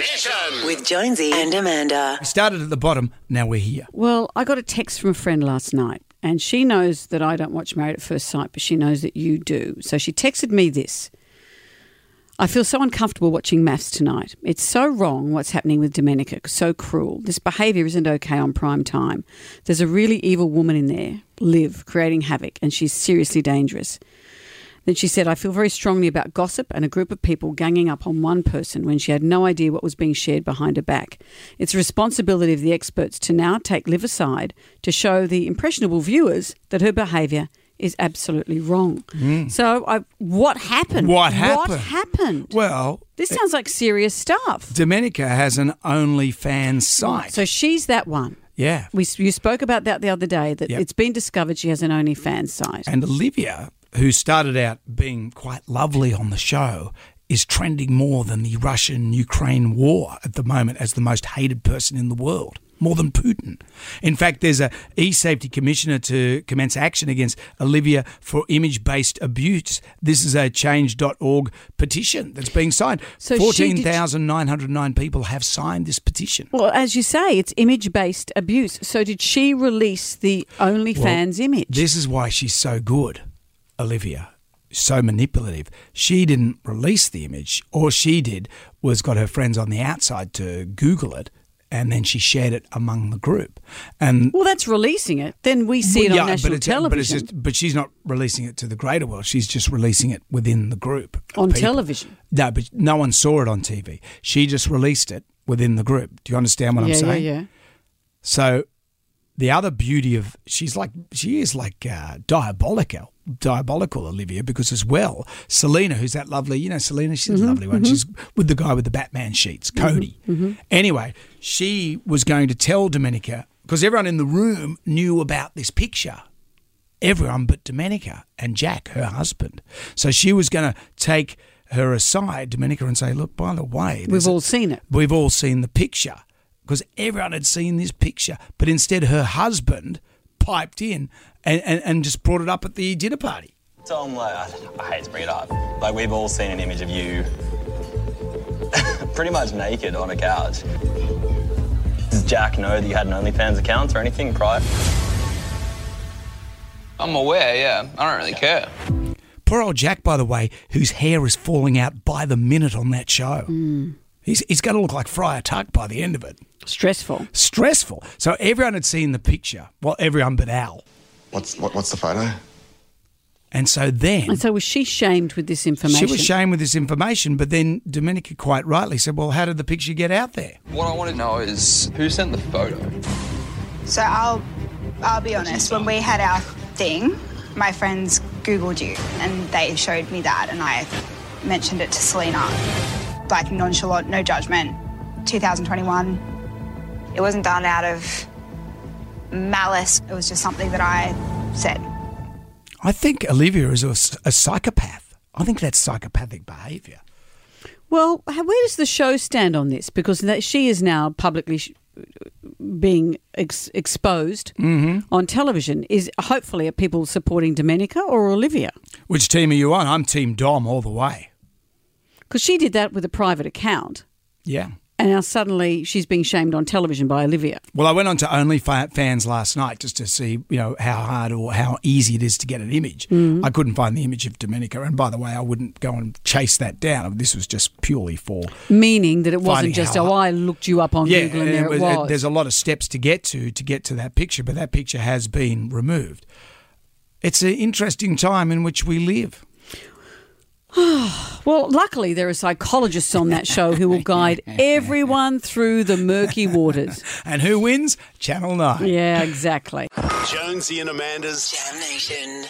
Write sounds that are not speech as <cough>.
Mission. With Jonesy and Amanda. We started at the bottom, now we're here. Well, I got a text from a friend last night, and she knows that I don't watch Married at First Sight, but she knows that you do. So she texted me this. I feel so uncomfortable watching MAFS tonight. It's so wrong what's happening with Domenica, so cruel. This behaviour isn't okay on prime time. There's a really evil woman in there, Liv, creating havoc, and she's seriously dangerous. Then she said, I feel very strongly about gossip and a group of people ganging up on one person when she had no idea what was being shared behind her back. It's a responsibility of the experts to now take Liv aside to show the impressionable viewers that her behaviour is absolutely wrong. So, I, what happened? Mm. What happened? What happened? Well, this sounds like serious stuff. Domenica has an OnlyFans site. So she's that one. yeah. We, you spoke about that the other day. That Yep. it's been discovered she has an OnlyFans site. And Olivia, who started out being quite lovely on the show, is trending more than the Russian Ukraine war at the moment as the most hated person in the world. More than Putin. In fact, there's a e-safety commissioner to commence action against Olivia for image-based abuse. This is a change.org petition that's being signed. So 14,909 people have signed this petition. Well, as you say, it's image based abuse. So, did she release the OnlyFans image? This is why she's so good, Olivia. So manipulative. She didn't release the image. All she did was got her friends on the outside to Google it, and then she shared it among the group. And well, that's releasing it. Then we see it Well, on national but television. But, it's just, but she's not releasing it to the greater world. She's just releasing it within the group. on people. television. No, but no one saw it on TV. She just released it within the group. Do you understand what yeah, I'm saying? yeah, saying? yeah. So the other beauty of she's like she is like uh, diabolical, diabolical Olivia because as well Selena, who's that lovely, you know Selena, she's Mm-hmm, a lovely one. She's with the guy with the Batman sheets, Cody. Anyway, she was going to tell Domenica because everyone in the room knew about this picture. Everyone but Domenica and Jack, her husband. So she was going to take her aside, Domenica, and say, "Look, by the way, We've a- all seen it. we've all seen the picture because everyone had seen this picture, but instead her husband piped in and, and, and just brought it up at the dinner party. So I'm like, I, I hate to bring it up. Like, we've all seen an image of you <laughs> pretty much naked on a couch. Does Jack know that you had an OnlyFans account or anything prior? I'm aware, yeah. I don't really care. Poor old Jack, by the way, whose hair is falling out by the minute on that show. Hmm. He's, he's going to look like Friar Tuck by the end of it. Stressful. Stressful. So everyone had seen the picture. Well, everyone but Al. What's what, what's the photo? And so then And so, was she shamed with this information? she was shamed with this information, but then Domenica quite rightly said, Well, how did the picture get out there? What I want to know is who sent the photo? So I'll I'll be honest, when we had our thing, my friends Googled you and they showed me that and I mentioned it to Selena. Like nonchalant, no judgment. 2021. It wasn't done out of malice. It was just something that I said. I think Olivia is a, a psychopath. I think that's psychopathic behaviour. Well, where does the show stand on this? Because that she is now publicly sh- being ex- exposed Mm-hmm. on television. Is hopefully are people supporting Domenica or Olivia? Which team are you on? I'm Team Dom all the way. Because she did that with a private account, Yeah. and now suddenly she's being shamed on television by Olivia. Well, I went on to OnlyFans last night just to see, you know, how hard or how easy it is to get an image. Mm-hmm. I couldn't find the image of Domenica, and by the way, I wouldn't go and chase that down. This was just purely for Meaning that it wasn't just, oh, I looked you up on Google and there it was. There's a lot of steps to get to to get to that picture, but that picture has been removed. It's an interesting time in which we live. <sighs> well, luckily there are psychologists on that show who will guide everyone through the murky waters. <laughs> And who wins? Channel 9. Yeah, exactly. Jonesy and Amanda's JAM Nation.